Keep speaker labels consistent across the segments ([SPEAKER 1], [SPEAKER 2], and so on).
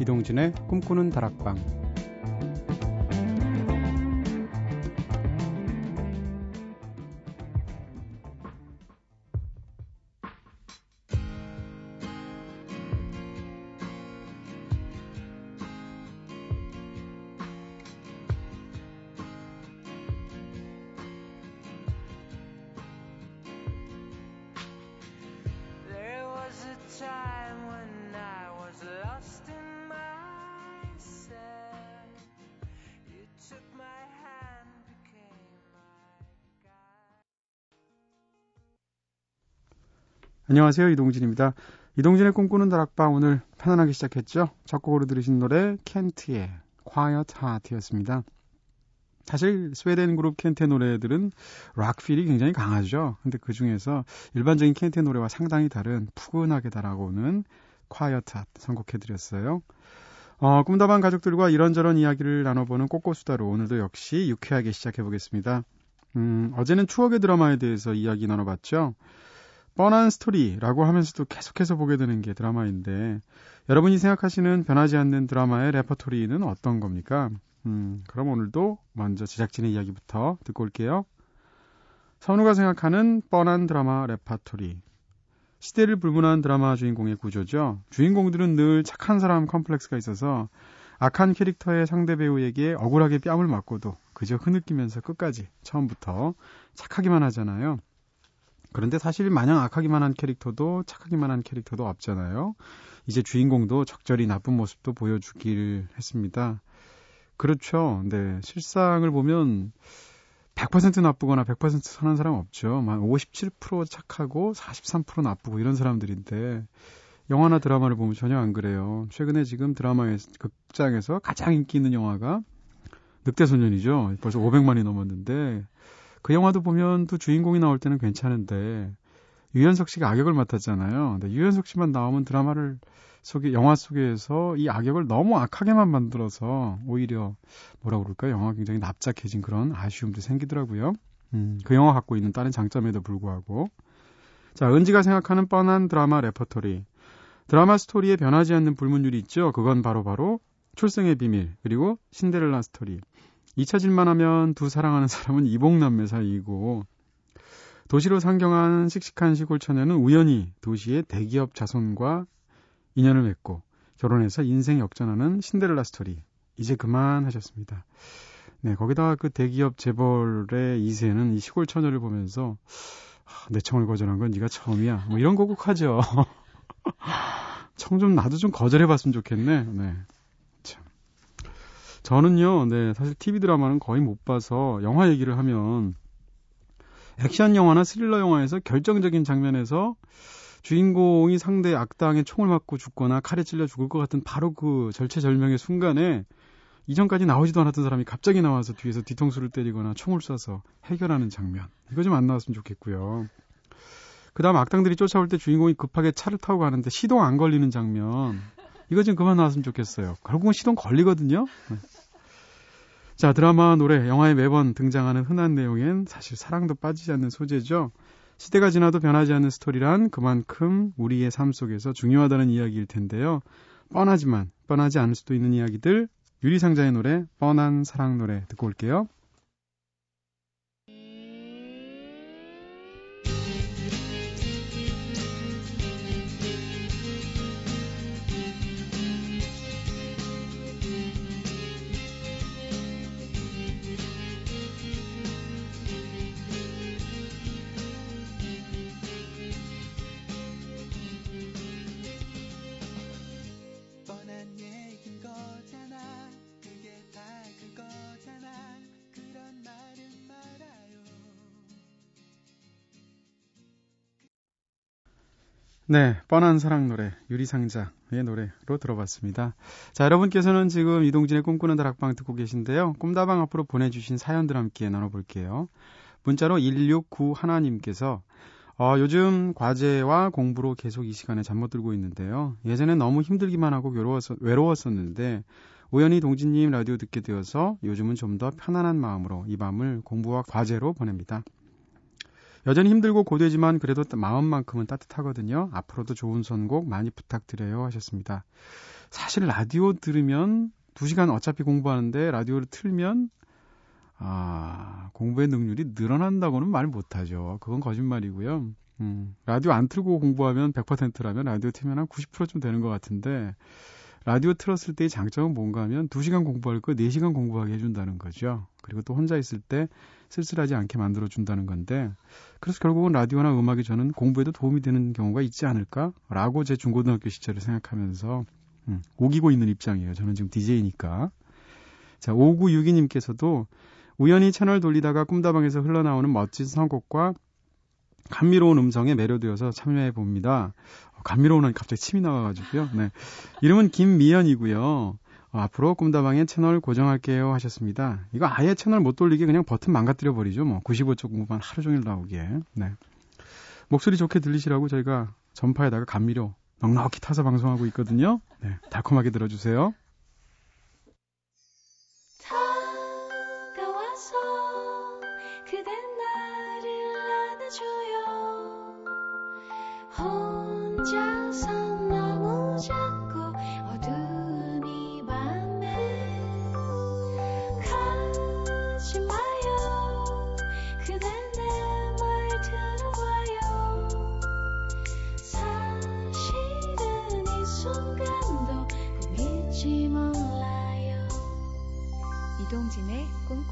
[SPEAKER 1] 이동진의 꿈꾸는 다락방 안녕하세요. 이동진입니다. 이동진의 꿈꾸는 다락방 오늘 편안하게 시작했죠. 첫 곡으로 들으신 노래 켄트의 Quiet Heart였습니다. 사실 스웨덴 그룹 켄트의 노래들은 락필이 굉장히 강하죠. 근데 그 중에서 일반적인 켄트의 노래와 상당히 다른 푸근하게 달아오는 Quiet Heart 선곡해드렸어요. 어, 꿈다방 가족들과 이런저런 이야기를 나눠보는 꽃꽃수다로 오늘도 역시 유쾌하게 시작해보겠습니다. 음, 어제는 추억의 드라마에 대해서 이야기 나눠봤죠. 뻔한 스토리라고 하면서도 계속해서 보게 되는 게 드라마인데 여러분이 생각하시는 변하지 않는 드라마의 레퍼토리는 어떤 겁니까? 음, 그럼 오늘도 먼저 제작진의 이야기부터 듣고 올게요. 선우가 생각하는 뻔한 드라마 레퍼토리. 시대를 불문한 드라마 주인공의 구조죠. 주인공들은 늘 착한 사람 컴플렉스가 있어서 악한 캐릭터의 상대 배우에게 억울하게 뺨을 맞고도 그저 흐느끼면서 끝까지 처음부터 착하기만 하잖아요. 그런데 사실 마냥 악하기만 한 캐릭터도 착하기만 한 캐릭터도 없잖아요. 이제 주인공도 적절히 나쁜 모습도 보여주길 했습니다. 그렇죠. 근데 실상을 보면 100% 나쁘거나 100% 선한 사람 없죠. 막 57% 착하고 43% 나쁘고 이런 사람들인데 영화나 드라마를 보면 전혀 안 그래요. 최근에 지금 드라마의 극장에서 가장 인기 있는 영화가 늑대소년이죠. 벌써 500만이 넘었는데 그 영화도 보면 또 주인공이 나올 때는 괜찮은데 유연석 씨가 악역을 맡았잖아요. 근데 유연석 씨만 나오면 드라마를 속에 영화 속에서 이 악역을 너무 악하게만 만들어서 오히려 뭐라 그럴까 영화가 굉장히 납작해진 그런 아쉬움도 생기더라고요. 음, 그 영화 갖고 있는 다른 장점에도 불구하고 자 은지가 생각하는 뻔한 드라마 레퍼토리 드라마 스토리에 변하지 않는 불문율이 있죠. 그건 바로 바로 출생의 비밀 그리고 신데렐라 스토리 잊혀질만 하면 두 사랑하는 사람은 이복남매 사이이고 도시로 상경한 씩씩한 시골 처녀는 우연히 도시의 대기업 자손과 인연을 맺고 결혼해서 인생 역전하는 신데렐라 스토리. 이제 그만 하셨습니다. 네, 거기다가 그 대기업 재벌의 이세는 이 시골 처녀를 보면서 내 청을 거절한 건 네가 처음이야. 뭐 이런 거꼭 하죠. 청 좀 나도 좀 거절해 봤으면 좋겠네. 네. 저는요, 네, 사실 TV 드라마는 거의 못 봐서 영화 얘기를 하면 액션 영화나 스릴러 영화에서 결정적인 장면에서 주인공이 상대 악당의 총을 맞고 죽거나 칼에 찔려 죽을 것 같은 바로 그 절체절명의 순간에 이전까지 나오지도 않았던 사람이 갑자기 나와서 뒤에서 뒤통수를 때리거나 총을 쏴서 해결하는 장면. 이거 좀 안 나왔으면 좋겠고요. 그 다음 악당들이 쫓아올 때 주인공이 급하게 차를 타고 가는데 시동 안 걸리는 장면. 이거 좀 그만 나왔으면 좋겠어요. 결국은 시동 걸리거든요. 네. 자, 드라마, 노래, 영화에 매번 등장하는 흔한 내용엔 사실 사랑도 빠지지 않는 소재죠. 시대가 지나도 변하지 않는 스토리란 그만큼 우리의 삶 속에서 중요하다는 이야기일 텐데요. 뻔하지만 뻔하지 않을 수도 있는 이야기들 유리상자의 노래 뻔한 사랑 노래 듣고 올게요. 네, 뻔한 사랑 노래 유리상자의 노래로 들어봤습니다. 자, 여러분께서는 지금 이동진의 꿈꾸는 다락방 듣고 계신데요. 꿈다방 앞으로 보내주신 사연들 함께 나눠볼게요. 문자로 169 하나님께서 어, 요즘 과제와 공부로 계속 이 시간에 잠 못 들고 있는데요. 예전엔 너무 힘들기만 하고 외로웠, 외로웠었는데 우연히 동진님 라디오 듣게 되어서 요즘은 좀 더 편안한 마음으로 이 밤을 공부와 과제로 보냅니다. 여전히 힘들고 고되지만 그래도 마음만큼은 따뜻하거든요. 앞으로도 좋은 선곡 많이 부탁드려요 하셨습니다. 사실 라디오 들으면 2시간 어차피 공부하는데 라디오를 틀면 아, 공부의 능률이 늘어난다고는 말 못하죠. 그건 거짓말이고요. 음, 라디오 안 틀고 공부하면 100%라면 라디오 틀면 한 90%쯤 되는 것 같은데 라디오 틀었을 때의 장점은 뭔가 하면 2시간 공부할 거 4시간 공부하게 해준다는 거죠. 그리고 또 혼자 있을 때 쓸쓸하지 않게 만들어준다는 건데 그래서 결국은 라디오나 음악이 저는 공부에도 도움이 되는 경우가 있지 않을까라고 제 중고등학교 시절을 생각하면서 음, 오기고 있는 입장이에요. 저는 지금 DJ니까. 자, 5962님께서도 우연히 채널 돌리다가 꿈다방에서 흘러나오는 멋진 선곡과 감미로운 음성에 매료되어서 참여해 봅니다. 어, 감미로운 하니 갑자기 침이 나와가지고요. 네. 이름은 김미연이고요. 어, 앞으로 꿈다방에 채널 고정할게요 하셨습니다. 이거 아예 채널 못 돌리게 그냥 버튼 망가뜨려 버리죠. 뭐 95쪽 공부만 하루 종일 나오기에. 네. 목소리 좋게 들리시라고 저희가 전파에다가 감미료 넉넉히 타서 방송하고 있거든요. 네. 달콤하게 들어주세요.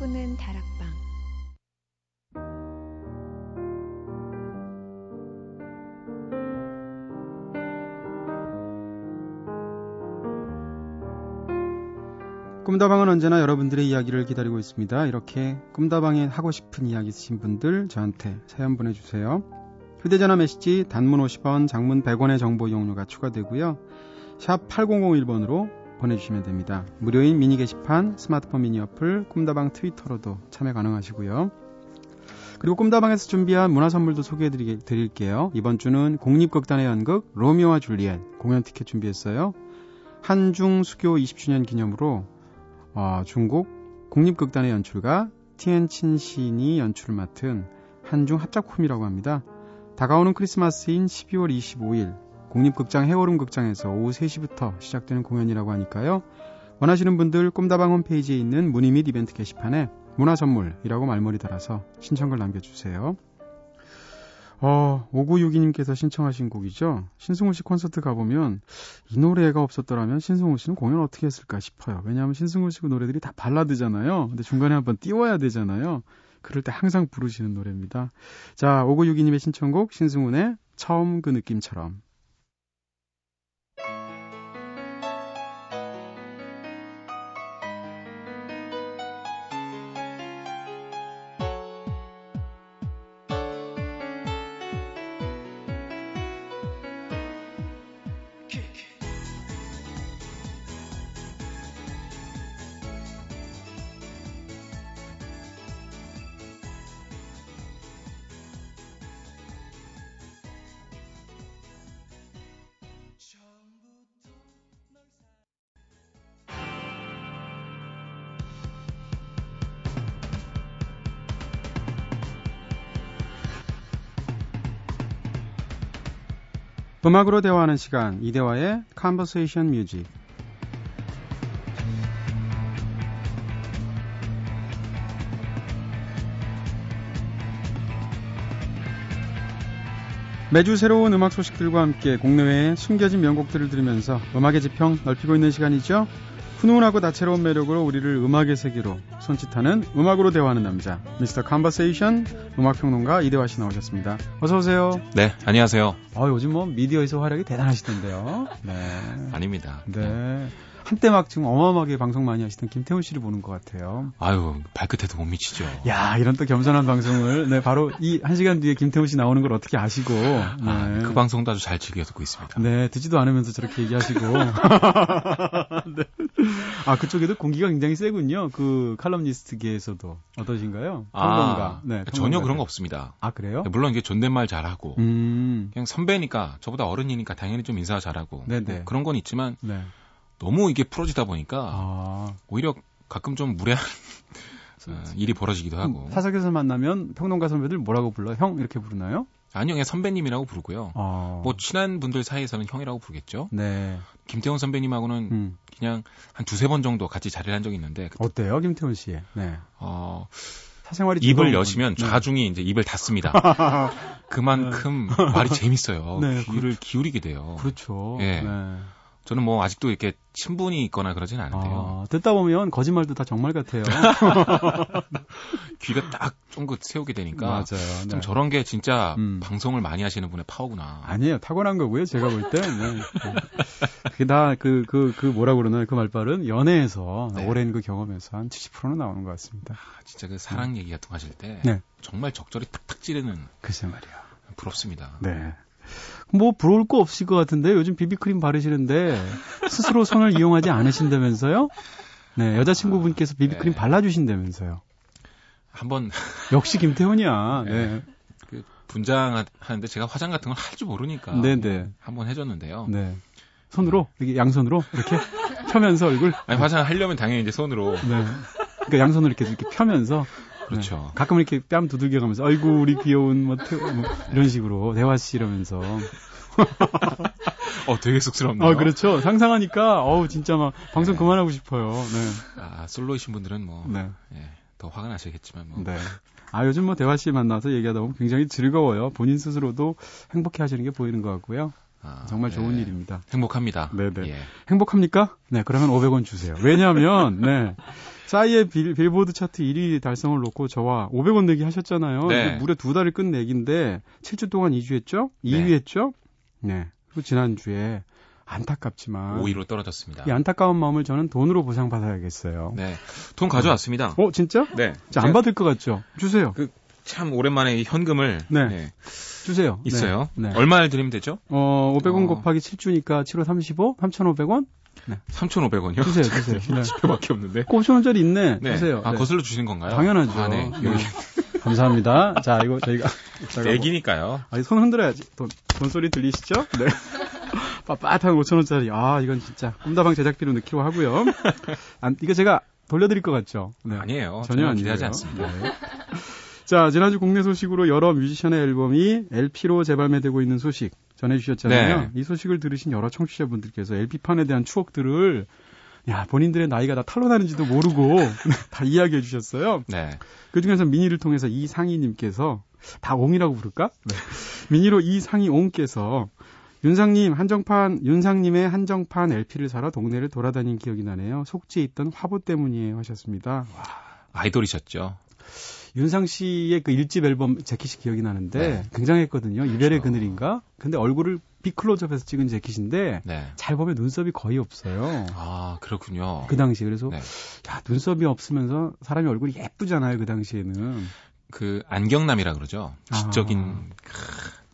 [SPEAKER 2] 꿈꾸는 다락방
[SPEAKER 1] 꿈다방은 언제나 여러분들의 이야기를 기다리고 있습니다. 이렇게 꿈다방에 하고 싶은 이야기 있으신 분들 저한테 사연 보내주세요. 휴대전화 메시지 단문 50원, 장문 100원의 정보 이용료가 추가되고요. 샵 8001번으로 보내주시면 됩니다. 무료인 미니 게시판, 스마트폰 미니 어플, 꿈다방 트위터로도 참여 가능하시고요. 그리고 꿈다방에서 준비한 문화 선물도 소개해 드릴게요. 이번 주는 공립극단의 연극 로미오와 줄리엣 공연 티켓 준비했어요. 한중 수교 20주년 기념으로 어, 중국 국립극단의 연출가 티엔친 시인이 연출을 맡은 한중 합작품이라고 합니다. 다가오는 크리스마스인 12월 25일 국립극장 해오름 극장에서 오후 3시부터 시작되는 공연이라고 하니까요. 원하시는 분들 꿈다방 홈페이지에 있는 문의 및 이벤트 게시판에 문화선물이라고 말머리 달아서 신청글 남겨주세요. 어, 5962님께서 신청하신 곡이죠. 신승우 씨 콘서트 가보면 이 노래가 없었더라면 신승우 씨는 공연 어떻게 했을까 싶어요. 왜냐하면 신승우 씨 노래들이 다 발라드잖아요. 근데 중간에 한번 띄워야 되잖아요. 그럴 때 항상 부르시는 노래입니다. 자, 5962님의 신청곡 신승훈의 처음 그 느낌처럼 음악으로 대화하는 시간 이대화의 Conversation Music 매주 새로운 음악 소식들과 함께 국내외의 숨겨진 명곡들을 들으면서 음악의 지평 넓히고 있는 시간이죠. 훈훈하고 다채로운 매력으로 우리를 음악의 세계로 손짓하는 음악으로 대화하는 남자 미스터 컨버세이션 음악평론가 이대화 씨 나오셨습니다. 어서 오세요.
[SPEAKER 3] 네, 안녕하세요.
[SPEAKER 1] 어, 요즘 뭐 미디어에서 활약이 대단하시던데요. 네.
[SPEAKER 3] 아닙니다.
[SPEAKER 1] 네. 한때 막 지금 어마어마하게 방송 많이 하시던 김태훈 씨를 보는 것 같아요.
[SPEAKER 3] 아유, 발끝에도 못 미치죠.
[SPEAKER 1] 야, 이런 또 겸손한 방송을, 네, 바로 이 한 시간 뒤에 김태훈 씨 나오는 걸 어떻게 아시고.
[SPEAKER 3] 네. 아, 그 방송도 아주 잘 즐겨 듣고 있습니다.
[SPEAKER 1] 네, 듣지도 않으면서 저렇게 얘기하시고. 네. 아, 그쪽에도 공기가 굉장히 세군요. 그 칼럼니스트계에서도. 어떠신가요?
[SPEAKER 3] 평론가. 아, 네, 전혀 그런 거 없습니다.
[SPEAKER 1] 아, 그래요?
[SPEAKER 3] 물론 이게 존댓말 잘하고. 음. 그냥 선배니까, 저보다 어른이니까 당연히 좀 인사 잘하고. 네네. 뭐 그런 건 있지만. 네. 너무 이게 풀어지다 보니까 아. 오히려 가끔 좀 무례한 어, 일이 벌어지기도 하고.
[SPEAKER 1] 사석에서 만나면 평론가 선배들 뭐라고 불러? 형 이렇게 부르나요?
[SPEAKER 3] 아니요, 그냥 선배님이라고 부르고요. 어. 뭐 친한 분들 사이에서는 형이라고 부르겠죠. 네. 김태원 선배님하고는 음. 그냥 한 두세 번 정도 같이 자리를 한 적이 있는데
[SPEAKER 1] 어때요, 김태원 씨? 네. 어.
[SPEAKER 3] 사생활이 입을 여시면 네. 좌중이 이제 입을 닫습니다. 그만큼 네. 말이 재밌어요. 네, 귀를 그, 기울이게 돼요.
[SPEAKER 1] 그렇죠. 예. 네.
[SPEAKER 3] 저는 뭐 아직도 이렇게 친분이 있거나 그러진 않은데요.
[SPEAKER 1] 아, 듣다 보면 거짓말도 다 정말 같아요.
[SPEAKER 3] 귀가 딱 쫑긋 세우게 되니까 맞아요. 네. 좀 저런 게 진짜 음. 방송을 많이 하시는 분의 파워구나.
[SPEAKER 1] 아니에요. 타고난 거고요. 제가 볼 때. 네. 그게 다그 그, 그 뭐라 그러나요? 그 말발은 연애에서 네. 오랜 그 경험에서 한 70%는 나오는 것 같습니다. 아,
[SPEAKER 3] 진짜 그 사랑 음. 얘기 같은 거 하실 때 네. 정말 적절히 탁탁 찌르는
[SPEAKER 1] 글쎄 말이야.
[SPEAKER 3] 부럽습니다.
[SPEAKER 1] 네. 뭐 부러울 거 없을 것 같은데 요즘 비비크림 바르시는데 스스로 손을 이용하지 않으신다면서요? 네, 여자친구분께서 비비크림 네. 발라주신다면서요.
[SPEAKER 3] 한번
[SPEAKER 1] 역시 김태훈이야. 네.
[SPEAKER 3] 네. 그 분장하는데 제가 화장 같은 걸 할 줄 모르니까 네네. 네. 한번 해줬는데요. 네.
[SPEAKER 1] 손으로 이렇게 양손으로 이렇게 펴면서 얼굴.
[SPEAKER 3] 아니 화장 하려면 당연히 이제 손으로. 네.
[SPEAKER 1] 그러니까 양손으로 이렇게 이렇게 펴면서
[SPEAKER 3] 그렇죠. 네.
[SPEAKER 1] 가끔 이렇게 뺨 두들겨가면서 아이고 우리 귀여운 뭐, 태, 뭐 이런 식으로 대화 씨 이러면서.
[SPEAKER 3] 어, 되게 쑥스럽네요.
[SPEAKER 1] 어, 그렇죠. 상상하니까 어우 진짜 막 방송 네. 그만하고 싶어요. 네.
[SPEAKER 3] 아 솔로이신 분들은 뭐 네. 예, 더 화가 나시겠지만 뭐. 네.
[SPEAKER 1] 아 요즘 뭐 대화 씨 만나서 얘기하다 보면 굉장히 즐거워요. 본인 스스로도 행복해 하시는 게 보이는 것 같고요. 아, 정말 네. 좋은 일입니다.
[SPEAKER 3] 행복합니다.
[SPEAKER 1] 네네. 예. 행복합니까? 네, 그러면 500원 주세요. 왜냐하면, 네. 싸이의 빌, 빌보드 차트 1위 달성을 놓고 저와 500원 내기 하셨잖아요. 네. 무려 두 달을 끝 내기인데 7주 동안 2주 했죠? 2위 네. 했죠? 네. 그리고 지난주에 안타깝지만
[SPEAKER 3] 5위로 떨어졌습니다.
[SPEAKER 1] 이 안타까운 마음을 저는 돈으로 보상받아야겠어요.
[SPEAKER 3] 네. 돈 가져왔습니다.
[SPEAKER 1] 어, 진짜?
[SPEAKER 3] 네.
[SPEAKER 1] 자, 안 받을 것 같죠? 주세요.
[SPEAKER 3] 그, 참 오랜만에 현금을
[SPEAKER 1] 네. 네. 주세요.
[SPEAKER 3] 있어요. 네. 네. 얼마를 드리면 되죠?
[SPEAKER 1] 어, 500원 어... 곱하기 7주니까 7호 35, 3,500원?
[SPEAKER 3] 네. 3,500원이요?
[SPEAKER 1] 주세요, 주세요. 네.
[SPEAKER 3] 10배밖에 없는데.
[SPEAKER 1] 꼭 5,000원짜리 있네. 네. 주세요.
[SPEAKER 3] 아, 네. 거슬러 주시는 건가요?
[SPEAKER 1] 당연하죠. 아, 네. 네. 감사합니다. 자, 이거 저희가.
[SPEAKER 3] 내기니까요.
[SPEAKER 1] 아니, 손 흔들어야지. 돈, 돈 소리 들리시죠? 네. 빳빳한 5,000원짜리. 아, 이건 진짜 꿈다방 제작비로 넣기로 하고요. 안, 이거 제가 돌려드릴 것 같죠?
[SPEAKER 3] 네. 아니에요. 전혀 기대하지 않습니다. 네.
[SPEAKER 1] 자, 지난주 국내 소식으로 여러 뮤지션의 앨범이 LP로 재발매되고 있는 소식 전해주셨잖아요. 네. 이 소식을 들으신 여러 청취자분들께서 LP판에 대한 추억들을 야, 본인들의 나이가 다 탄로나는지도 모르고 다 이야기해 주셨어요. 네. 그 중에서 미니를 통해서 이상희님께서 다 옹이라고 부를까? 네. 미니로 이상희 옹께서 윤상님 한정판 윤상님의 한정판 LP를 사러 동네를 돌아다닌 기억이 나네요. 속지에 있던 화보 때문이에요 하셨습니다. 와.
[SPEAKER 3] 아이돌이셨죠.
[SPEAKER 1] 윤상 씨의 그 1집 앨범 재킷이 기억이 나는데 네. 굉장했거든요. 그렇죠. 이별의 그늘인가? 근데 얼굴을 비클로즈업해서 찍은 재킷인데 네. 잘 보면 눈썹이 거의 없어요.
[SPEAKER 3] 아 그렇군요.
[SPEAKER 1] 그 당시 그래서 네. 야 눈썹이 없으면서 사람이 얼굴이 예쁘잖아요. 그 당시에는.
[SPEAKER 3] 그 안경남이라 그러죠. 지적인 아.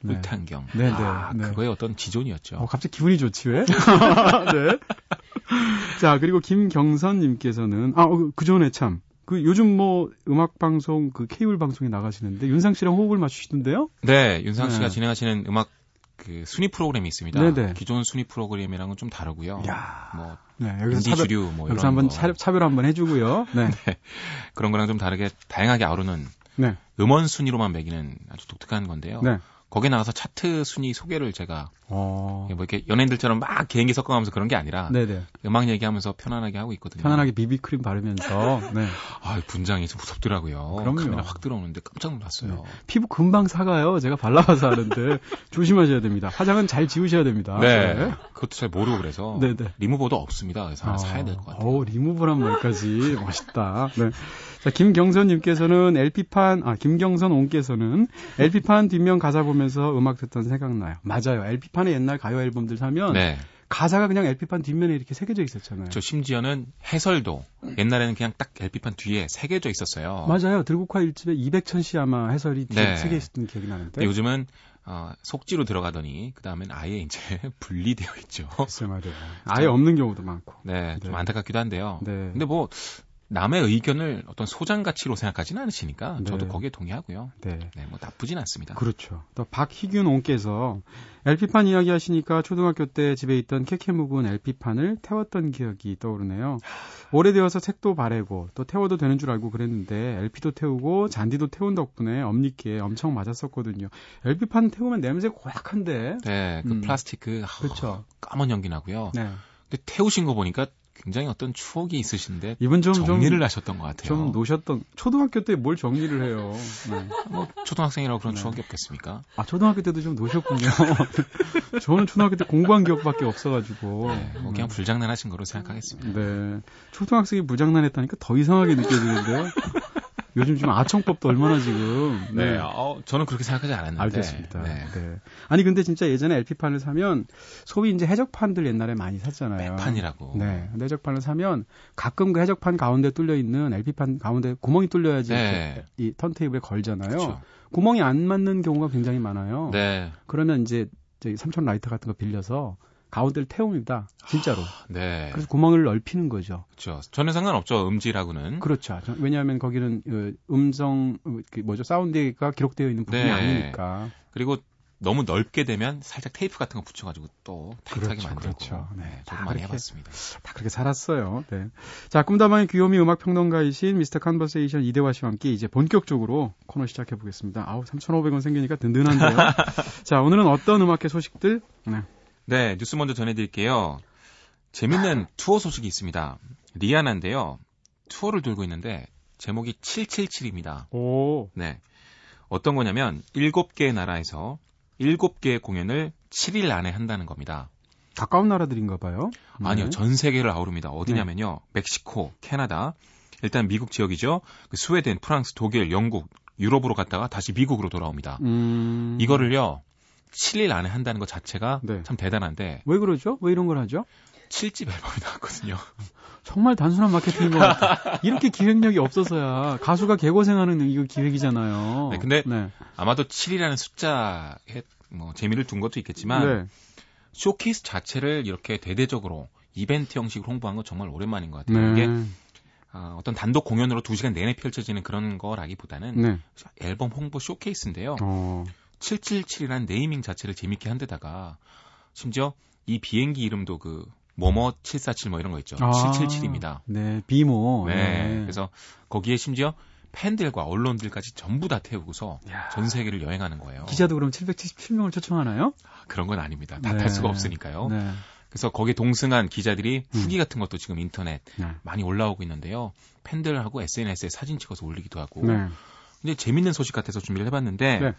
[SPEAKER 3] 네. 물탄경. 네, 네, 아, 네. 그거의 어떤 지존이었죠.
[SPEAKER 1] 어, 갑자기 기분이 좋지 왜? 네. 자 그리고 김경선님께서는 아그 전에 참. 그 요즘 뭐 음악 방송 그 케이블 방송에 나가시는데 윤상 씨랑 호흡을 맞추시던데요?
[SPEAKER 3] 네, 윤상 씨가 네. 진행하시는 음악 그 순위 프로그램이 있습니다. 네네. 기존 순위 프로그램이랑은 좀 다르고요. 야. 뭐 네, 여기서 차별, 주류 뭐
[SPEAKER 1] 여기서 한번 차, 차별 한번 해주고요. 네. 네.
[SPEAKER 3] 그런 거랑 좀 다르게 다양하게 아우르는 네. 음원 순위로만 매기는 아주 독특한 건데요. 네. 거기에 나가서 차트 순위 소개를 제가 어... 뭐 이렇게 연예인들처럼 막 개인기 섞어가면서 그런 게 아니라 네네. 음악 얘기하면서 편안하게 하고 있거든요.
[SPEAKER 1] 편안하게 비비크림 바르면서. 네.
[SPEAKER 3] 아 분장이 좀 무섭더라고요. 그럼요. 카메라 확 들어오는데 깜짝 놀랐어요. 네.
[SPEAKER 1] 피부 금방 사가요. 제가 발라봐서 하는데 조심하셔야 됩니다. 화장은 잘 지우셔야 됩니다.
[SPEAKER 3] 네. 네. 그것도 잘 모르고 그래서 네네. 리무버도 없습니다. 그래서 하나 아... 사야 될 것 같아요.
[SPEAKER 1] 오 리무버란 말까지 멋있다. 네. 자, 김경선님께서는 LP판, 아, 김경선 옹께서는 LP판 뒷면 가사 보면 서 음악 듣던 생각나요. 맞아요. LP판에 옛날 가요 앨범들 사면 네. 가사가 그냥 LP판 뒷면에 이렇게 새겨져 있었잖아요.
[SPEAKER 3] 저 심지어는 해설도 옛날에는 그냥 딱 LP판 뒤에 새겨져 있었어요.
[SPEAKER 1] 맞아요. 들국화 1집에 200천 시 아마 해설이 뒤에 네. 새겨 있었던 기억이 나는데.
[SPEAKER 3] 요즘은 어, 속지로 들어가더니 그 다음엔 아예 이제 분리되어 있죠.
[SPEAKER 1] 글쎄 말이에요. 아예 없는 경우도 많고.
[SPEAKER 3] 네, 좀 네. 안타깝기도 한데요. 네. 근데 뭐 남의 의견을 어떤 소장 가치로 생각하지는 않으시니까 네. 저도 거기에 동의하고요. 네. 네, 뭐 나쁘진 않습니다.
[SPEAKER 1] 그렇죠. 또 박희균 옹께서 LP판 이야기 하시니까 초등학교 때 집에 있던 캐캐 묵은 LP판을 태웠던 기억이 떠오르네요. 오래되어서 색도 바래고 또 태워도 되는 줄 알고 그랬는데 LP도 태우고 잔디도 태운 덕분에 엄니께 엄청 맞았었거든요. LP판 태우면 냄새 고약한데.
[SPEAKER 3] 네, 그 음. 플라스틱 그 그렇죠. 까만 연기 나고요. 네. 근데 태우신 거 보니까 굉장히 어떤 추억이 있으신데 이분 좀 정리를 좀, 하셨던 것 같아요.
[SPEAKER 1] 좀 노셨던 초등학교 때 뭘 정리를 해요. 네.
[SPEAKER 3] 뭐 초등학생이라고 그런 네. 추억이 없겠습니까?
[SPEAKER 1] 아 초등학교 때도 좀 노셨군요. 저는 초등학교 때 공부한 기억밖에 없어가지고
[SPEAKER 3] 네, 뭐 그냥 불장난하신 거로 생각하겠습니다. 네,
[SPEAKER 1] 초등학생이 불장난했다니까 더 이상하게 느껴지는데요. 요즘 지금 아청법도 얼마나 지금.
[SPEAKER 3] 네. 네. 어, 저는 그렇게 생각하지 않았는데.
[SPEAKER 1] 알겠습니다. 네. 네. 아니 근데 진짜 예전에 LP판을 사면 소위 이제 해적판들 옛날에 많이 샀잖아요.
[SPEAKER 3] 판이라고.
[SPEAKER 1] 네. 근데 해적판을 사면 가끔 그 해적판 가운데 뚫려 있는 LP판 가운데 구멍이 뚫려야지 네. 이 턴테이블에 걸잖아요. 그렇죠. 구멍이 안 맞는 경우가 굉장히 많아요. 네. 그러면 이제 저기 삼천 라이터 같은 거 빌려서 가운데를 태웁니다. 진짜로. 아, 네. 그래서 구멍을 넓히는 거죠.
[SPEAKER 3] 그렇죠. 전혀 상관없죠. 음지라고는.
[SPEAKER 1] 그렇죠. 왜냐하면 거기는 그 음성 그 뭐죠 사운드가 기록되어 있는 부분이 네. 아니니까.
[SPEAKER 3] 그리고 너무 넓게 되면 살짝 테이프 같은 거 붙여가지고 또 타이트하게
[SPEAKER 1] 그렇죠,
[SPEAKER 3] 만들고.
[SPEAKER 1] 그렇죠. 네,
[SPEAKER 3] 네 저도 많이 그렇게, 해봤습니다.
[SPEAKER 1] 다 그렇게 살았어요. 네. 자, 꿈다방의 귀요미 음악 평론가이신 Mr. Conversation 이대화 씨와 함께 이제 본격적으로 코너 시작해 보겠습니다. 아우 3,500원 생기니까 든든한데요. 자, 오늘은 어떤 음악의 소식들? 네.
[SPEAKER 3] 네, 뉴스 먼저 전해드릴게요. 재밌는 투어 소식이 있습니다. 리아나인데요. 투어를 돌고 있는데 제목이 777입니다. 오. 네. 어떤 거냐면 7개의 나라에서 7개의 공연을 7일 안에 한다는 겁니다.
[SPEAKER 1] 가까운 나라들인가 봐요.
[SPEAKER 3] 네. 아니요. 전 세계를 아우릅니다. 어디냐면요. 네. 멕시코, 캐나다, 일단 미국 지역이죠. 그 스웨덴, 프랑스, 독일, 영국, 유럽으로 갔다가 다시 미국으로 돌아옵니다. 음... 이거를요. 7일 안에 한다는 것 자체가 네. 참 대단한데.
[SPEAKER 1] 왜 그러죠? 왜 이런 걸 하죠?
[SPEAKER 3] 7집 앨범이 나왔거든요.
[SPEAKER 1] 정말 단순한 마케팅인 것 같아요. 이렇게 기획력이 없어서야 가수가 개고생하는 이거 기획이잖아요.
[SPEAKER 3] 네, 근데 네. 아마도 7이라는 숫자에 뭐 재미를 둔 것도 있겠지만 네. 쇼케이스 자체를 이렇게 대대적으로 이벤트 형식으로 홍보한 건 정말 오랜만인 것 같아요. 네. 이게 어, 어떤 단독 공연으로 2시간 내내 펼쳐지는 그런 거라기보다는 네. 앨범 홍보 쇼케이스인데요. 어. 777이라는 네이밍 자체를 재밌게 한 데다가 심지어 이 비행기 이름도 그 뭐뭐 747 뭐 이런 거 있죠. 아, 777입니다.
[SPEAKER 1] 네, 비모.
[SPEAKER 3] 네. 네. 그래서 거기에 심지어 팬들과 언론들까지 전부 다 태우고서 야. 전 세계를 여행하는 거예요.
[SPEAKER 1] 기자도 그럼 777명을 초청하나요?
[SPEAKER 3] 그런 건 아닙니다. 다탈 네. 수가 없으니까요. 네. 그래서 거기에 동승한 기자들이 음. 후기 같은 것도 지금 인터넷 네. 많이 올라오고 있는데요. 팬들하고 SNS에 사진 찍어서 올리기도 하고. 네. 근데 재밌는 소식 같아서 준비를 해봤는데 네.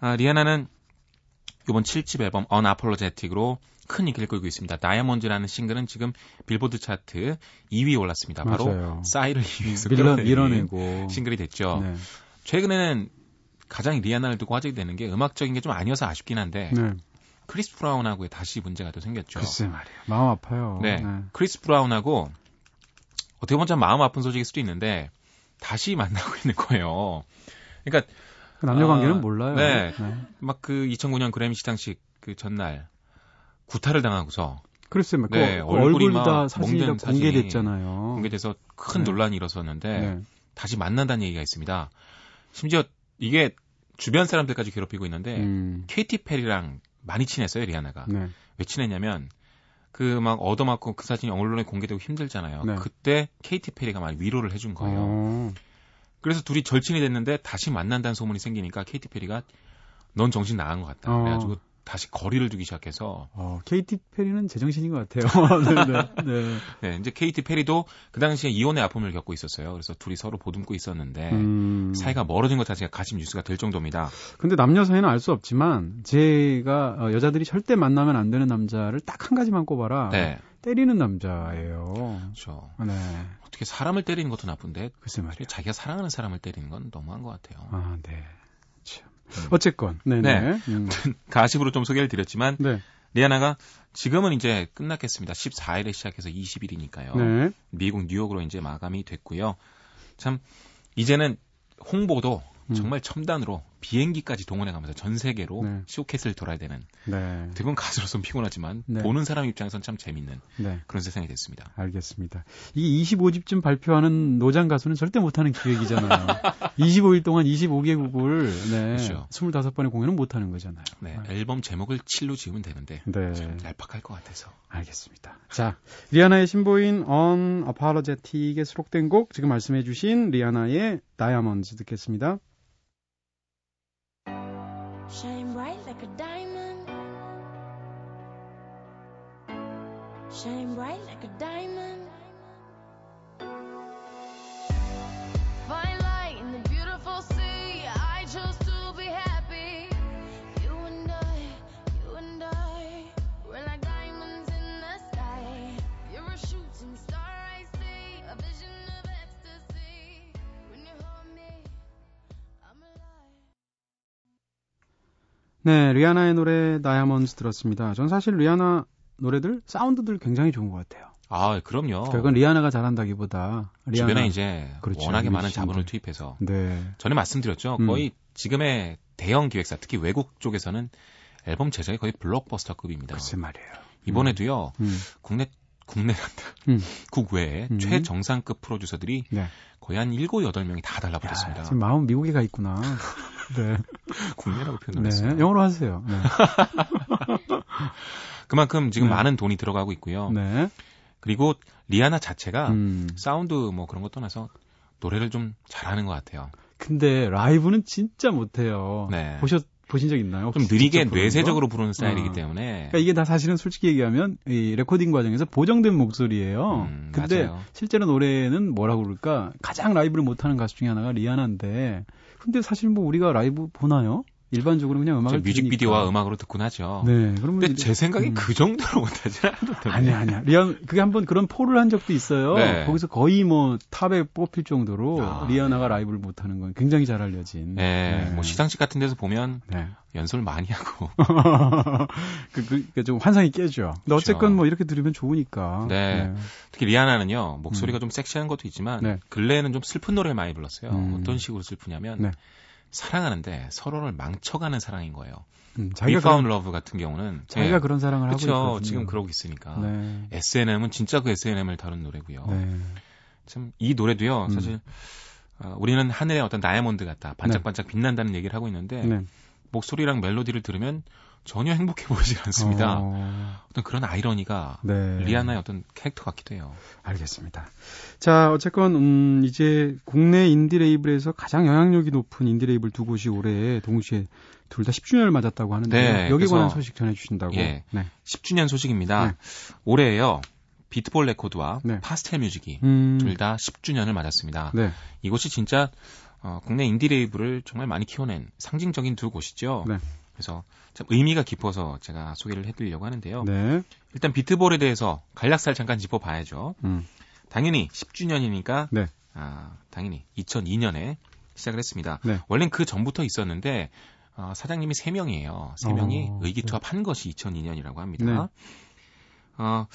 [SPEAKER 3] 아, 리아나는 이번 7집 앨범 언아폴로제틱으로 큰 인기를 끌고 있습니다. 다이아몬드라는 싱글은 지금 빌보드 차트 2위에 올랐습니다. 바로 맞아요. 싸이를 2위에서 밀어, 밀어내고 싱글이 됐죠. 네. 최근에는 가장 리아나를 두고 화제가 되는 게 음악적인 게 좀 아니어서 아쉽긴 한데 네. 크리스 브라운하고의 다시 문제가 또 생겼죠.
[SPEAKER 1] 글쎄 말이에요. 마음 아파요.
[SPEAKER 3] 네. 네. 크리스 브라운하고 어떻게 보면 참 마음 아픈 소식일 수도 있는데 다시 만나고 있는 거예요. 그러니까
[SPEAKER 1] 그 남녀 관계는 아, 몰라요.
[SPEAKER 3] 네. 네. 막 그 2009년 그래미 시상식 그 전날 구타를 당하고서
[SPEAKER 1] 글쎄, 막 네, 그 얼굴이 다 사진이 다 공개됐잖아요.
[SPEAKER 3] 공개돼서 큰 네. 논란이 일어섰는데 네. 다시 만난다는 얘기가 있습니다. 심지어 이게 주변 사람들까지 괴롭히고 있는데 음. 케이티 페리랑 많이 친했어요 리아나가. 네. 왜 친했냐면 그 막 얻어맞고 그 사진이 언론에 공개되고 힘들잖아요. 네. 그때 케이티 페리가 많이 위로를 해준 거예요. 어. 그래서 둘이 절친이 됐는데 다시 만난다는 소문이 생기니까 케이티 페리가 넌 정신 나간 것 같다. 어. 그래가지고 다시 거리를 두기 시작해서.
[SPEAKER 1] 어, 케이티 페리는 제정신인 것 같아요. 네, 네,
[SPEAKER 3] 네. 네, 이제 케이티 페리도 그 당시에 이혼의 아픔을 겪고 있었어요. 그래서 둘이 서로 보듬고 있었는데 음... 사이가 멀어진 것 자체가 가심 뉴스가 될 정도입니다.
[SPEAKER 1] 근데 남녀 사이는 알 수 없지만 제가 어, 여자들이 절대 만나면 안 되는 남자를 딱 한 가지만 꼽아라. 네. 때리는 남자예요.
[SPEAKER 3] 그렇죠. 네. 어떻게 사람을 때리는 것도 나쁜데 글쎄 말이야. 자기가 사랑하는 사람을 때리는 건 너무한 것 같아요.
[SPEAKER 1] 아, 네. 음. 어쨌건 네네. 네. 음.
[SPEAKER 3] 가십으로 좀 소개를 드렸지만 네. 리아나가 지금은 이제 끝났겠습니다. 14일에 시작해서 20일이니까요. 네. 미국 뉴욕으로 이제 마감이 됐고요. 참 이제는 홍보도 음. 정말 첨단으로 비행기까지 동원해가면서 전 세계로 네. 쇼케이스를 돌아야 되는 네. 대부분 가수로서는 피곤하지만 네. 보는 사람 입장에선 참 재밌는 네. 그런 세상이 됐습니다.
[SPEAKER 1] 알겠습니다. 이게 25집쯤 발표하는 노장 가수는 절대 못하는 기획이잖아요. 25일 동안 25개국을 네, 그렇죠. 25번의 공연은 못하는 거잖아요.
[SPEAKER 3] 네, 앨범 제목을 칠로 지으면 되는데 네. 좀 얄팍할 것 같아서.
[SPEAKER 1] 알겠습니다. 자, 리아나의 신보인 Unapologetic에 수록된 곡 지금 말씀해주신 리아나의 다이아몬드 듣겠습니다. Shine bright like a diamond. Fine light in the beautiful sea. I chose to be happy. You and I, you and I, we're like diamonds in the sky. You're a shooting star I see, a vision of ecstasy. When you hold me, I'm alive. 네, 리아나의 노래 다이아몬드 들었습니다. 전 사실 리아나 노래들 사운드들 굉장히 좋은 것 같아요.
[SPEAKER 3] 아, 그럼요.
[SPEAKER 1] 그건 리아나가 잘한다기보다
[SPEAKER 3] 리아나, 주변에 이제 그렇죠, 워낙에 많은 자본을 투입해서 네. 전에 말씀드렸죠. 음. 거의 지금의 대형 기획사, 특히 외국 쪽에서는 앨범 제작이 거의 블록버스터급입니다.
[SPEAKER 1] 글쎄 말이에요.
[SPEAKER 3] 이번에도요. 음. 음. 국내 국내란다. 음. 국외에 음. 최정상급 프로듀서들이 네. 거의 한 7, 8명이 다 달라버렸습니다.
[SPEAKER 1] 지금 마음 미국에 가 있구나.
[SPEAKER 3] 네. 국내라고 표현을 네. 했어요.
[SPEAKER 1] 영어로 하세요. 네.
[SPEAKER 3] 그만큼 지금 네. 많은 돈이 들어가고 있고요. 네. 그리고 리아나 자체가 음. 사운드 뭐 그런 것 떠나서 노래를 좀 잘하는 것 같아요.
[SPEAKER 1] 근데 라이브는 진짜 못해요. 네. 보셨 보신 적 있나요?
[SPEAKER 3] 좀 느리게 뇌쇄적으로 부르는 스타일이기 어. 때문에.
[SPEAKER 1] 그러니까 이게 다 사실은 솔직히 얘기하면 이 레코딩 과정에서 보정된 목소리예요. 음, 근데 맞아요. 실제로 노래는 뭐라고 그럴까? 가장 라이브를 못하는 가수 중에 하나가 리아나인데. 근데 사실 뭐 우리가 라이브 보나요? 일반적으로 그냥 음악을
[SPEAKER 3] 뮤직비디오와 음악으로 듣곤 하죠. 네. 그러면 근데 제 생각엔 음. 그 정도로 못하지 않던데.
[SPEAKER 1] 아니야, 아니야. 리안 그게 한번 그런 poll을 한 적도 있어요. 네. 거기서 거의 뭐 탑에 뽑힐 정도로 아, 리아나가 네. 라이브를 못하는 건 굉장히 잘 알려진.
[SPEAKER 3] 네. 네. 뭐 시상식 같은 데서 보면 네. 연설 많이 하고.
[SPEAKER 1] 그, 그, 그, 좀 환상이 깨죠. 근데 그렇죠. 어쨌건 뭐 이렇게 들으면 좋으니까.
[SPEAKER 3] 네. 네. 특히 리아나는요 목소리가 음. 좀 섹시한 것도 있지만 네. 근래에는 좀 슬픈 노래를 많이 불렀어요. 음. 어떤 식으로 슬프냐면. 네. 사랑하는데 서로를 망쳐가는 사랑인 거예요. 음, 자기가 Found Love 같은 경우는
[SPEAKER 1] 자기가 네. 그런 사랑을
[SPEAKER 3] 그쵸,
[SPEAKER 1] 하고 있거든요.
[SPEAKER 3] 지금 그러고 있으니까 네. S&M은 진짜 그 S&M을 다룬 노래고요. 네. 참이 노래도요. 음. 사실 어, 우리는 하늘의 어떤 다이아몬드 같다, 반짝반짝 네. 빛난다는 얘기를 하고 있는데 네. 목소리랑 멜로디를 들으면 전혀 행복해 보이지 않습니다. 어... 떤 그런 아이러니가 네. 리아나의 어떤 캐릭터 같기도 해요.
[SPEAKER 1] 알겠습니다. 자, 어쨌건 음, 이제 국내 인디 레이블에서 가장 영향력이 높은 인디 레이블 두 곳이 올해 동시에 둘 다 10주년을 맞았다고 하는데 네, 여기 관한 소식 전해 주신다고. 예,
[SPEAKER 3] 네. 10주년 소식입니다. 네. 올해에요. 비트볼 레코드와 네. 파스텔 뮤직이 음... 둘다 10주년을 맞았습니다. 네. 이곳이 진짜 어, 국내 인디 레이블을 정말 많이 키워낸 상징적인 두 곳이죠. 네. 그래서 참 의미가 깊어서 제가 소개를 해드리려고 하는데요. 네. 일단 비트볼에 대해서 간략살 잠깐 짚어봐야죠. 음. 당연히 10주년이니까 네. 아, 당연히 2002년에 시작을 했습니다. 네. 원래는 그 전부터 있었는데 어, 사장님이 3명이에요. 3명이 어, 의기투합한 네. 것이 2002년이라고 합니다. 네. 어,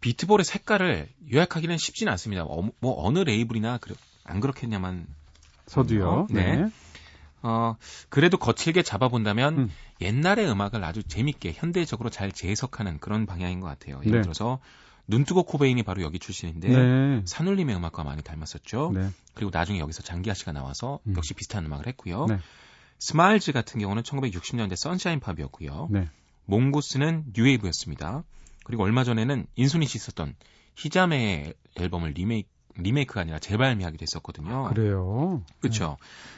[SPEAKER 3] 비트볼의 색깔을 요약하기는 쉽지는 않습니다. 어, 뭐 어느 레이블이나 그, 안 그렇겠냐만
[SPEAKER 1] 서두요. 네. 네.
[SPEAKER 3] 어, 그래도 거칠게 잡아본다면 음. 옛날의 음악을 아주 재밌게 현대적으로 잘 재해석하는 그런 방향인 것 같아요. 예를 네. 들어서 눈뜨고 코베인이 바로 여기 출신인데 네. 산울림의 음악과 많이 닮았었죠. 네. 그리고 나중에 여기서 장기하 씨가 나와서 음. 역시 비슷한 음악을 했고요. 네. 스마일즈 같은 경우는 1960년대 sunshine pop이었고요. 네. 몽고스는 뉴웨이브였습니다. 그리고 얼마 전에는 인순이 씨 있었던 희자매의 앨범을 리메이크 리메이크가 아니라 재발매하기도 했었거든요.
[SPEAKER 1] 아, 그래요?
[SPEAKER 3] 그렇죠.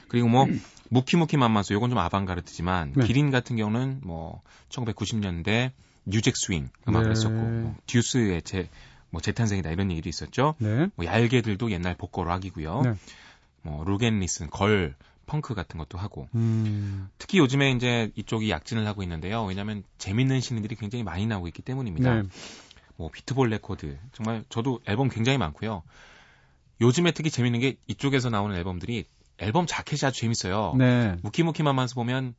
[SPEAKER 3] 그리고 뭐 무키무키만만수 요건 좀 아방가르드지만 네. 기린 같은 경우는 뭐 1990년대 new jack swing 음악을 네. 했었고 뭐 듀스의 제뭐 재탄생이다 이런 얘기도 있었죠. 네. 뭐 얄개들도 옛날 복고 락이고요. 네. 뭐 룩앤리슨 girl punk 같은 것도 하고 음. 특히 요즘에 이제 이쪽이 약진을 하고 있는데요. 왜냐하면 재밌는 신인들이 굉장히 많이 나오고 있기 때문입니다. 네. 뭐 비트볼 레코드 정말 저도 앨범 굉장히 많고요. 요즘에 특히 재밌는 게 이쪽에서 나오는 앨범들이 앨범 자켓이 아주 재밌어요. 네. 무키무키만만서 보면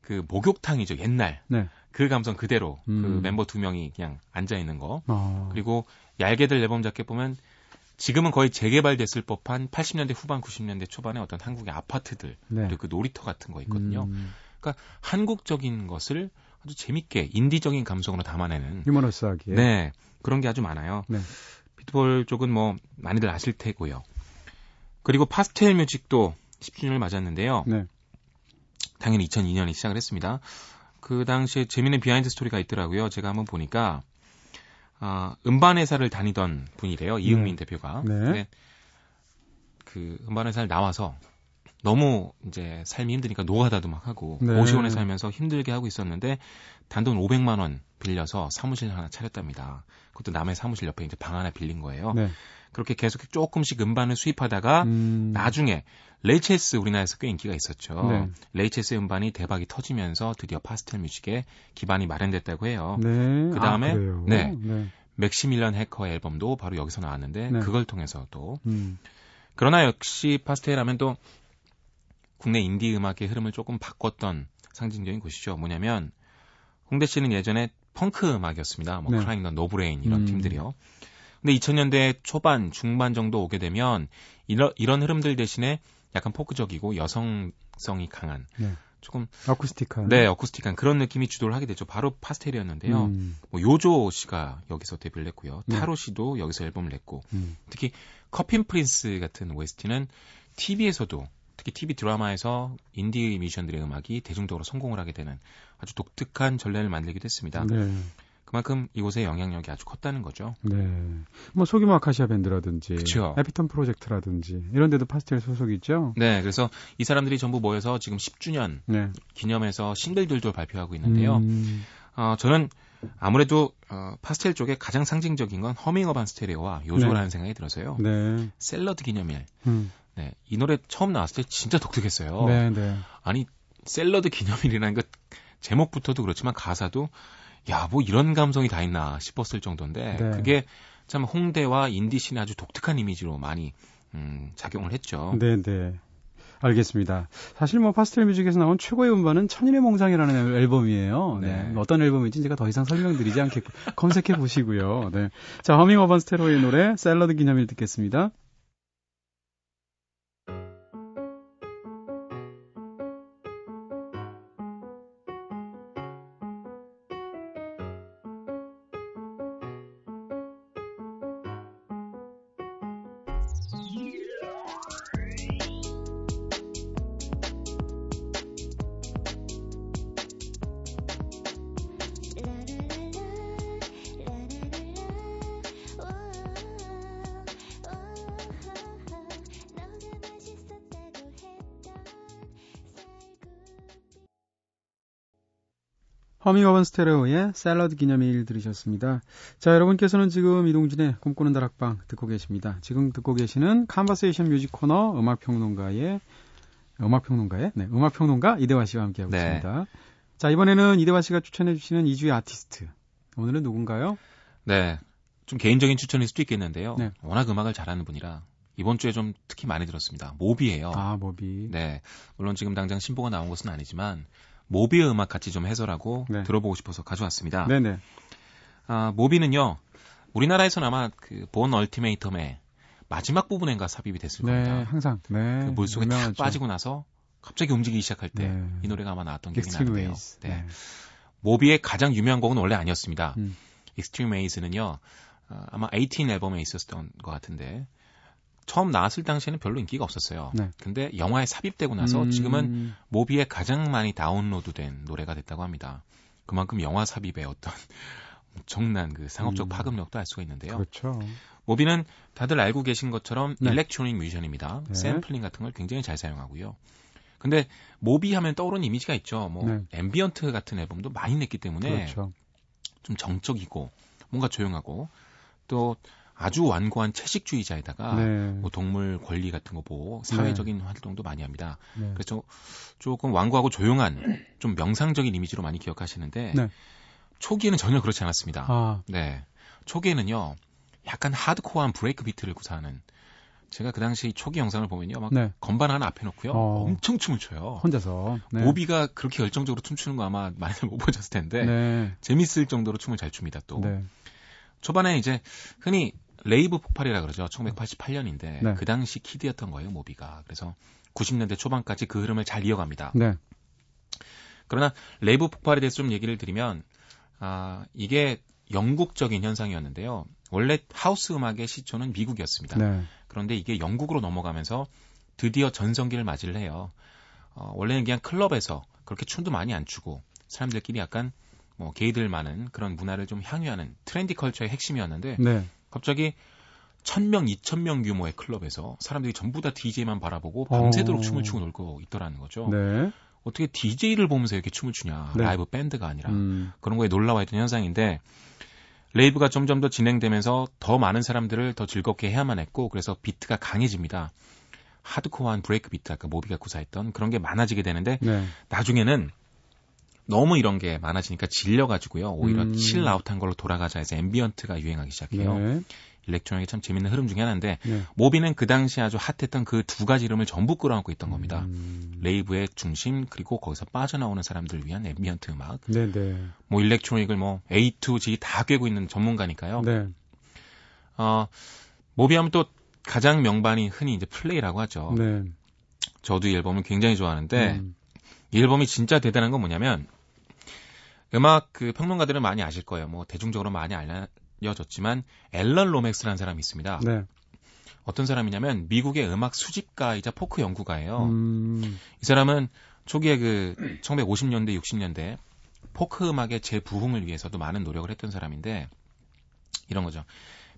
[SPEAKER 3] 그 목욕탕이죠 옛날 네. 그 감성 그대로 그 음. 그 멤버 두 명이 그냥 앉아 있는 거. 어. 그리고 얄개들 앨범 자켓 보면 지금은 거의 재개발됐을 법한 80년대 후반 90년대 초반에 어떤 한국의 아파트들 네. 그리고 그 놀이터 같은 거 있거든요. 음. 그러니까 한국적인 것을 아주 재밌게 인디적인 감성으로 담아내는
[SPEAKER 1] 유머러스하게
[SPEAKER 3] 네 그런 게 아주 많아요. 네. 비트볼 쪽은 뭐 많이들 아실 테고요. 그리고 파스텔 뮤직도 10주년을 맞았는데요. 네. 당연히 2002년에 시작을 했습니다. 그 당시에 재미있는 비하인드 스토리가 있더라고요. 제가 한번 보니까 아, 음반 회사를 다니던 분이래요. 이응민 네. 대표가. 네. 그 음반 회사를 나와서 너무 이제 삶이 힘드니까 노가다도 막 하고 네. 고시원에 살면서 힘들게 하고 있었는데 단돈 500만 원 빌려서 사무실 하나 차렸답니다. 그것도 남의 사무실 옆에 이제 방 하나 빌린 거예요. 네. 그렇게 계속 조금씩 음반을 수입하다가 음... 나중에 레이첼스 우리나라에서 꽤 인기가 있었죠. 네. 레이첼스 음반이 대박이 터지면서 드디어 파스텔 뮤직에 기반이 마련됐다고 해요. 네. 그 다음에 아, 네. 네. 맥시밀리언 헤커 앨범도 바로 여기서 나왔는데 네. 그걸 통해서 또 음. 그러나 역시 파스텔 하면 또 국내 인디 음악의 흐름을 조금 바꿨던 상징적인 곳이죠. 뭐냐면 홍대 씬은 예전에 펑크 음악이었습니다. 뭐 네. 크라잉넛 노브레인 이런 음. 팀들이요. 근데 2000년대 초반 중반 정도 오게 되면 이런 이런 흐름들 대신에 약간 포크적이고 여성성이 강한 네. 조금
[SPEAKER 1] 어쿠스틱한
[SPEAKER 3] 네 어쿠스틱한 그런 느낌이 주도를 하게 되죠. 바로 파스텔이었는데요. 음. 뭐 요조 씨가 여기서 데뷔를 했고요. 네. 타루 씨도 여기서 앨범을 냈고 음. 특히 커피 프린스 같은 OST는 TV에서도 특히 TV 드라마에서 인디 뮤지션들의 음악이 대중적으로 성공을 하게 되는 아주 독특한 전례를 만들기도 했습니다. 네. 그만큼 이곳의 영향력이 아주 컸다는 거죠. 네.
[SPEAKER 1] 뭐 소규모 아카시아 밴드라든지 그쵸. 에피톤 프로젝트라든지 이런 데도 파스텔 소속이죠.
[SPEAKER 3] 네. 그래서 이 사람들이 전부 모여서 지금 10주년 네. 기념해서 싱글들도 발표하고 있는데요. 음. 어, 저는 아무래도 어, 파스텔 쪽에 가장 상징적인 건 허밍 어반 스테레오와 요조라는 네. 생각이 들어서요. 네. 샐러드 기념일. 음. 네. 이 노래 처음 나왔을 때 진짜 독특했어요. 네, 네. 아니 샐러드 기념일이라는 것 제목부터도 그렇지만 가사도 야, 뭐 이런 감성이 다 있나 싶었을 정도인데 네. 그게 참 홍대와 인디 씬의 아주 독특한 이미지로 많이 음, 작용을 했죠.
[SPEAKER 1] 네, 네. 알겠습니다. 사실 뭐 파스텔 뮤직에서 나온 최고의 음반은 천일의 몽상이라는 앨범이에요. 네. 네. 어떤 앨범인지 제가 더 이상 설명드리지 않겠고 검색해 보시고요. 네. 자, 허밍 어반 스테로의 노래 샐러드 기념일 듣겠습니다. 허밍 어반 스테레오의 샐러드 기념일 들으셨습니다. 자, 여러분께서는 지금 이동진의 꿈꾸는 다락방 듣고 계십니다. 지금 듣고 계시는 Conversation Music 코너 음악평론가의 음악평론가의 네, 음악평론가 이대화 씨와 함께하고 네. 있습니다. 자, 이번에는 이대화 씨가 추천해 주시는 이주의 아티스트. 오늘은 누군가요?
[SPEAKER 3] 네. 좀 개인적인 추천일 수도 있겠는데요. 네. 워낙 음악을 잘하는 분이라 이번 주에 좀 특히 많이 들었습니다. 모비예요.
[SPEAKER 1] 아, 모비.
[SPEAKER 3] 네. 물론 지금 당장 신보가 나온 것은 아니지만 모비의 음악 같이 좀 해설하고 네. 들어보고 싶어서 가져왔습니다. 네네. 아, 모비는요, 우리나라에서는 아마 그 본 얼티메이텀의 마지막 부분인가 삽입이 됐을 네, 겁니다.
[SPEAKER 1] 항상. 네.
[SPEAKER 3] 그 물속에 탁 빠지고 나서 갑자기 움직이기 시작할 때이 네. 노래가 아마 나왔던 기억이 나는데요. 네. 네. 모비의 가장 유명한 곡은 원래 아니었습니다. 음. Extreme Ways는요, 어, 아마 18 앨범에 있었던 것 같은데 처음 나왔을 당시에는 별로 인기가 없었어요. 네. 근데 영화에 삽입되고 나서 음... 지금은 모비에 가장 많이 다운로드된 노래가 됐다고 합니다. 그만큼 영화 삽입의 어떤 엄청난 그 상업적 음... 파급력도 알 수가 있는데요.
[SPEAKER 1] 그렇죠.
[SPEAKER 3] 모비는 다들 알고 계신 것처럼 네. electronic 뮤지션입니다. 네. 샘플링 같은 걸 굉장히 잘 사용하고요. 근데 모비 하면 떠오르는 이미지가 있죠. 뭐 네. ambient 같은 앨범도 많이 냈기 때문에 그렇죠. 좀 정적이고 뭔가 조용하고 또 아주 완고한 채식주의자에다가 네. 뭐 동물 권리 같은 거 보고 사회적인 네. 활동도 많이 합니다. 네. 그래서 조금 완고하고 조용한 좀 명상적인 이미지로 많이 기억하시는데 네. 초기에는 전혀 그렇지 않았습니다. 아. 네. 초기에는요. 약간 하드코어한 브레이크 비트를 구사하는 제가 그 당시 초기 영상을 보면요. 막 네. 건반 하나 앞에 놓고요. 어. 엄청 춤을 춰요.
[SPEAKER 1] 혼자서.
[SPEAKER 3] 네. 모비가 그렇게 열정적으로 춤추는 거 아마 많이들 못 보셨을 텐데 네. 재밌을 정도로 춤을 잘 춥니다. 또. 네. 초반에 이제 흔히 rave 폭발이라 그러죠. 1988년인데 네. 그 당시 kid였던 거예요, 모비가. 그래서 90년대 초반까지 그 흐름을 잘 이어갑니다. 네. 그러나 rave 폭발에 대해서 좀 얘기를 드리면 아, 이게 영국적인 현상이었는데요. 원래 하우스 음악의 시초는 미국이었습니다. 네. 그런데 이게 영국으로 넘어가면서 드디어 전성기를 맞이를 해요. 어, 원래는 그냥 클럽에서 그렇게 춤도 많이 안 추고 사람들끼리 약간 뭐 게이들 많은 그런 문화를 좀 향유하는 trendy culture의 핵심이었는데 네. 갑자기 1000명, 2000명 규모의 클럽에서 사람들이 전부 다 DJ만 바라보고 밤새도록 어... 춤을 추고 놀고 있더라는 거죠. 네. 어떻게 DJ를 보면서 이렇게 춤을 추냐. 네. 라이브 밴드가 아니라. 음. 그런 거에 놀라워 했던 현상인데 rave가 점점 더 진행되면서 더 많은 사람들을 더 즐겁게 해야만 했고 그래서 비트가 강해집니다. 하드코어한 break beat 아까 모비가 구사했던 그런 게 많아지게 되는데 네. 나중에는 너무 이런 게 많아지니까 질려가지고요. 오히려 음. chill out한 걸로 돌아가자 해서 ambient가 유행하기 시작해요. 네. electronic의 참 재밌는 흐름 중에 하나인데 네. 모비는 그 당시 아주 핫했던 그 두 가지 이름을 전부 끌어안고 있던 겁니다. 음. rave의 중심 그리고 거기서 빠져나오는 사람들을 위한 ambient 음악. 네네. 네. 뭐 electronic을 뭐 A to Z 다 꿰고 있는 전문가니까요. 네. 어 모비하면 또 가장 명반이 흔히 이제 Play라고 하죠. 네. 저도 이 앨범을 굉장히 좋아하는데 음. 이 앨범이 진짜 대단한 건 뭐냐면 음악 그 평론가들은 많이 아실 거예요. 뭐 대중적으로 많이 알려졌지만 앨런 로맥스라는 사람이 있습니다. 네. 어떤 사람이냐면 미국의 음악 수집가이자 포크 연구가예요. 음. 이 사람은 초기에 그 1950년대 60년대 포크 음악의 재부흥을 위해서도 많은 노력을 했던 사람인데 이런 거죠.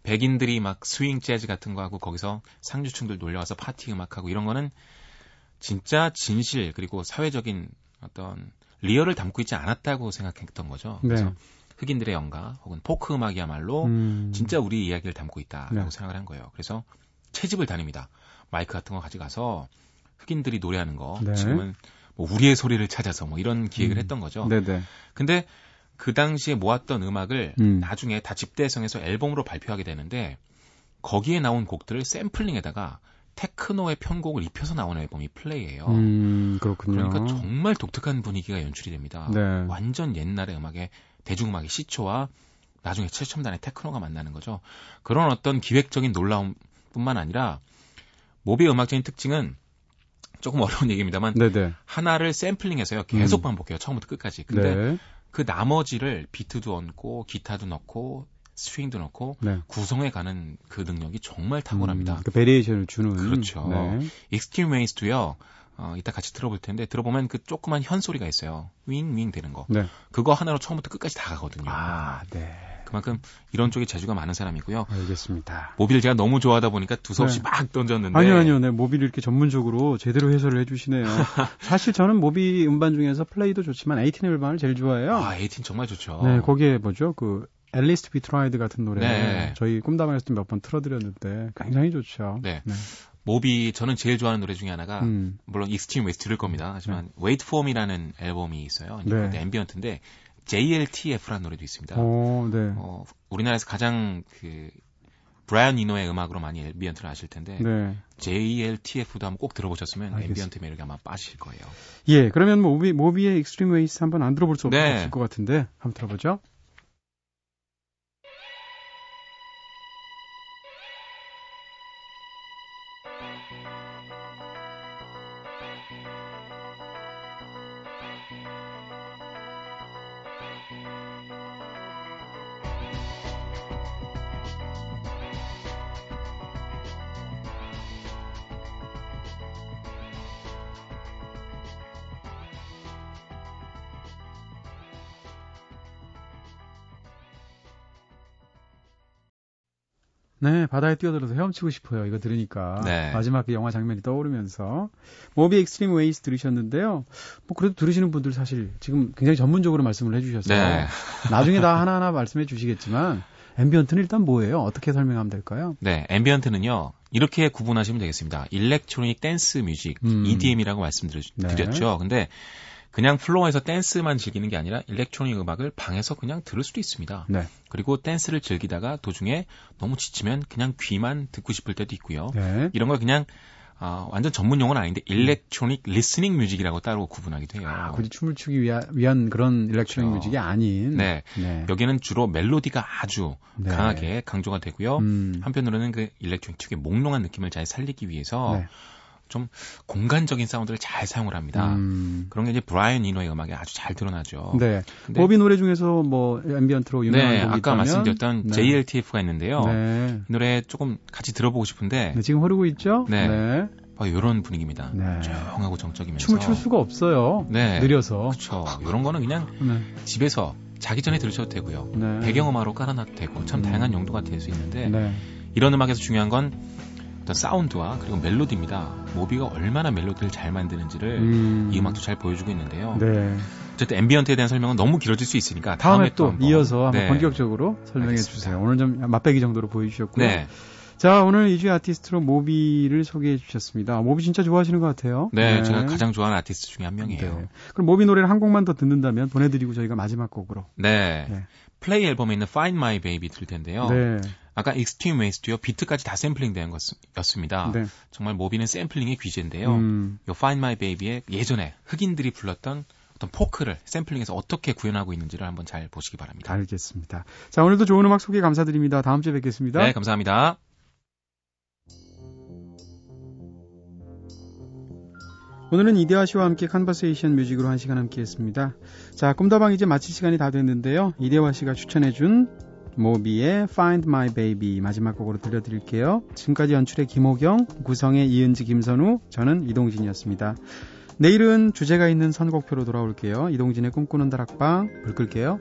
[SPEAKER 3] 백인들이 막 스윙 재즈 같은 거 하고 거기서 상류층들 놀러와서 파티 음악하고 이런 거는 진짜 진실 그리고 사회적인 어떤 리얼을 담고 있지 않았다고 생각했던 거죠. 네. 그래서 흑인들의 연가 혹은 포크 음악이야말로 음. 진짜 우리 이야기를 담고 있다라고 네. 생각을 한 거예요. 그래서 채집을 다닙니다. 마이크 같은 거 가져가서 흑인들이 노래하는 거 네. 지금은 뭐 우리의 소리를 찾아서 뭐 이런 기획을 음. 했던 거죠. 네네. 근데 그 당시에 모았던 음악을 음. 나중에 다 집대성해서 앨범으로 발표하게 되는데 거기에 나온 곡들을 샘플링에다가 테크노의 편곡을 입혀서 나오는 앨범이 플레이예요. 음, 그렇군요. 그러니까 정말 독특한 분위기가 연출이 됩니다. 네. 완전 옛날의 음악의 대중음악의 시초와 나중에 최첨단의 테크노가 만나는 거죠. 그런 어떤 기획적인 놀라움뿐만 아니라 모비의 음악적인 특징은 조금 어려운 얘기입니다만 네네. 하나를 샘플링해서요 계속 음. 반복해요 처음부터 끝까지. 근데 네. 그 나머지를 비트도 얹고 기타도 넣고 스윙도 넣고 네. 구성해 가는 그 능력이 정말 탁월합니다. 음,
[SPEAKER 1] 그 variation을 주는
[SPEAKER 3] 그렇죠. 네. Extreme Ways도요. 어, 이따 같이 들어볼 텐데 들어보면 그 조그만 현 소리가 있어요. 윙윙 되는 거. 네. 그거 하나로 처음부터 끝까지 다 가거든요. 아, 네. 그만큼 이런 쪽에 재주가 많은 사람이고요.
[SPEAKER 1] 알겠습니다.
[SPEAKER 3] 모빌 제가 너무 좋아하다 보니까 두서없이 네. 막 던졌는데.
[SPEAKER 1] 아니요, 아니요. 네, 모빌 이렇게 전문적으로 제대로 해설을 해주시네요. 사실 저는 모비 음반 중에서 Play도 좋지만 Eighteen 음반을 제일 좋아해요.
[SPEAKER 3] 아, Eighteen 정말 좋죠.
[SPEAKER 1] 네, 거기에 뭐죠? 그 At Least We Tried 같은 노래 네. 저희 꿈다방에서 몇번 틀어드렸는데 굉장히 좋죠. 네. 네.
[SPEAKER 3] 모비 저는 제일 좋아하는 노래 중에 하나가 음. 물론 Extreme 들을 겁니다. 하지만 네. Wait for Me라는 앨범이 있어요. 네. ambient인데 JLTF라는 노래도 있습니다. 오, 네. 어, 우리나라에서 가장 그 브라이언 이노의 음악으로 많이 ambient를 아실 텐데 네. JLTF도 한번 꼭 들어보셨으면 알겠습니다. ambient 매력에 아마 빠지실 거예요.
[SPEAKER 1] 예, 그러면 모비 모비의 Extreme Ways 한번 안 들어볼 수 네. 없을 것 같은데 한번 들어보죠. Thank you. 네, 바다에 뛰어들어서 헤엄치고 싶어요. 이거 들으니까. 네. 마지막 그 영화 장면이 떠오르면서. 모비 Extreme Ways 들으셨는데요. 뭐 그래도 들으시는 분들 사실 지금 굉장히 전문적으로 말씀을 해주셔서. 네. 나중에 다 하나하나 말씀해 주시겠지만, ambient는 일단 뭐예요? 어떻게 설명하면 될까요?
[SPEAKER 3] 네, ambient는요. 이렇게 구분하시면 되겠습니다. electronic dance music, 음. EDM이라고 말씀드렸죠. 네. 근데 그냥 플로어에서 댄스만 즐기는 게 아니라 electronic 음악을 방에서 그냥 들을 수도 있습니다. 네. 그리고 댄스를 즐기다가 도중에 너무 지치면 그냥 귀만 듣고 싶을 때도 있고요. 네. 이런 걸 그냥 어, 완전 전문 용어는 아닌데 electronic listening music이라고 따로 구분하기도 해요.
[SPEAKER 1] 아, 굳이 춤을 추기 위한, 위한 그런 electronic 그렇죠. music이 아닌.
[SPEAKER 3] 네. 네. 여기는 주로 멜로디가 아주 네. 강하게 강조가 되고요. 음. 한편으로는 그 electronic 특유의 몽롱한 느낌을 잘 살리기 위해서 네. 좀 공간적인 사운드를 잘 사용을 합니다. 음. 그런 게 이제 브라이언 이노의 음악에 아주 잘 드러나죠.
[SPEAKER 1] 네. 모비 노래 중에서 뭐 ambient로 유명한
[SPEAKER 3] 네, 곡이 아까 있다면? 말씀드렸던 네. JLTF가 있는데요. 네. 이 노래 조금 같이 들어보고 싶은데
[SPEAKER 1] 네, 지금 흐르고 있죠?
[SPEAKER 3] 네. 네. 어, 이런 분위기입니다. 네. 조용하고 정적이면서
[SPEAKER 1] 춤을 출 수가 없어요. 네. 느려서.
[SPEAKER 3] 그렇죠. 이런 거는 그냥 네. 집에서 자기 전에 들으셔도 되고요. 네. 배경음악으로 깔아놔도 되고 참 음. 다양한 용도가 될 수 있는데 네. 이런 음악에서 중요한 건 어떤 사운드와 그리고 멜로디입니다. 모비가 얼마나 멜로디를 잘 만드는지를 음. 이 음악도 잘 보여주고 있는데요. 네. 어쨌든 ambient에 대한 설명은 너무 길어질 수 있으니까
[SPEAKER 1] 다음에, 다음에 또 한번, 이어서 한번 네. 본격적으로 설명해 알겠습니다. 주세요. 오늘 좀 맛배기 정도로 보여주셨고요. 네. 자, 오늘 이주의 아티스트로 모비를 소개해 주셨습니다. 모비 진짜 좋아하시는 것 같아요.
[SPEAKER 3] 네, 네. 제가 가장 좋아하는 아티스트 중에 한 명이에요. 네.
[SPEAKER 1] 그럼 모비 노래를 한 곡만 더 듣는다면 보내드리고 저희가 마지막 곡으로.
[SPEAKER 3] 네. 네. 플레이 앨범에 있는 Find My Baby 들을 텐데요. 네. 아까 Extreme Ways도요 비트까지 다 샘플링된 것이었습니다. 네. 정말 모비는 샘플링의 귀재인데요. 음. 요 Find My Baby의 예전에 흑인들이 불렀던 어떤 포크를 샘플링해서 어떻게 구현하고 있는지를 한번 잘 보시기 바랍니다.
[SPEAKER 1] 알겠습니다. 자 오늘도 좋은 음악 소개 감사드립니다. 다음 주에 뵙겠습니다.
[SPEAKER 3] 네 감사합니다.
[SPEAKER 1] 오늘은 이대화 씨와 함께 컨버세이션 뮤직으로 한 시간 함께 했습니다. 자, 꿈다방 이제 마칠 시간이 다 됐는데요. 이대화 씨가 추천해준 모비의 Find My Baby 마지막 곡으로 들려드릴게요. 지금까지 연출의 김호경, 구성의 이은지, 김선우, 저는 이동진이었습니다. 내일은 주제가 있는 선곡표로 돌아올게요. 이동진의 꿈꾸는 다락방 불 끌게요.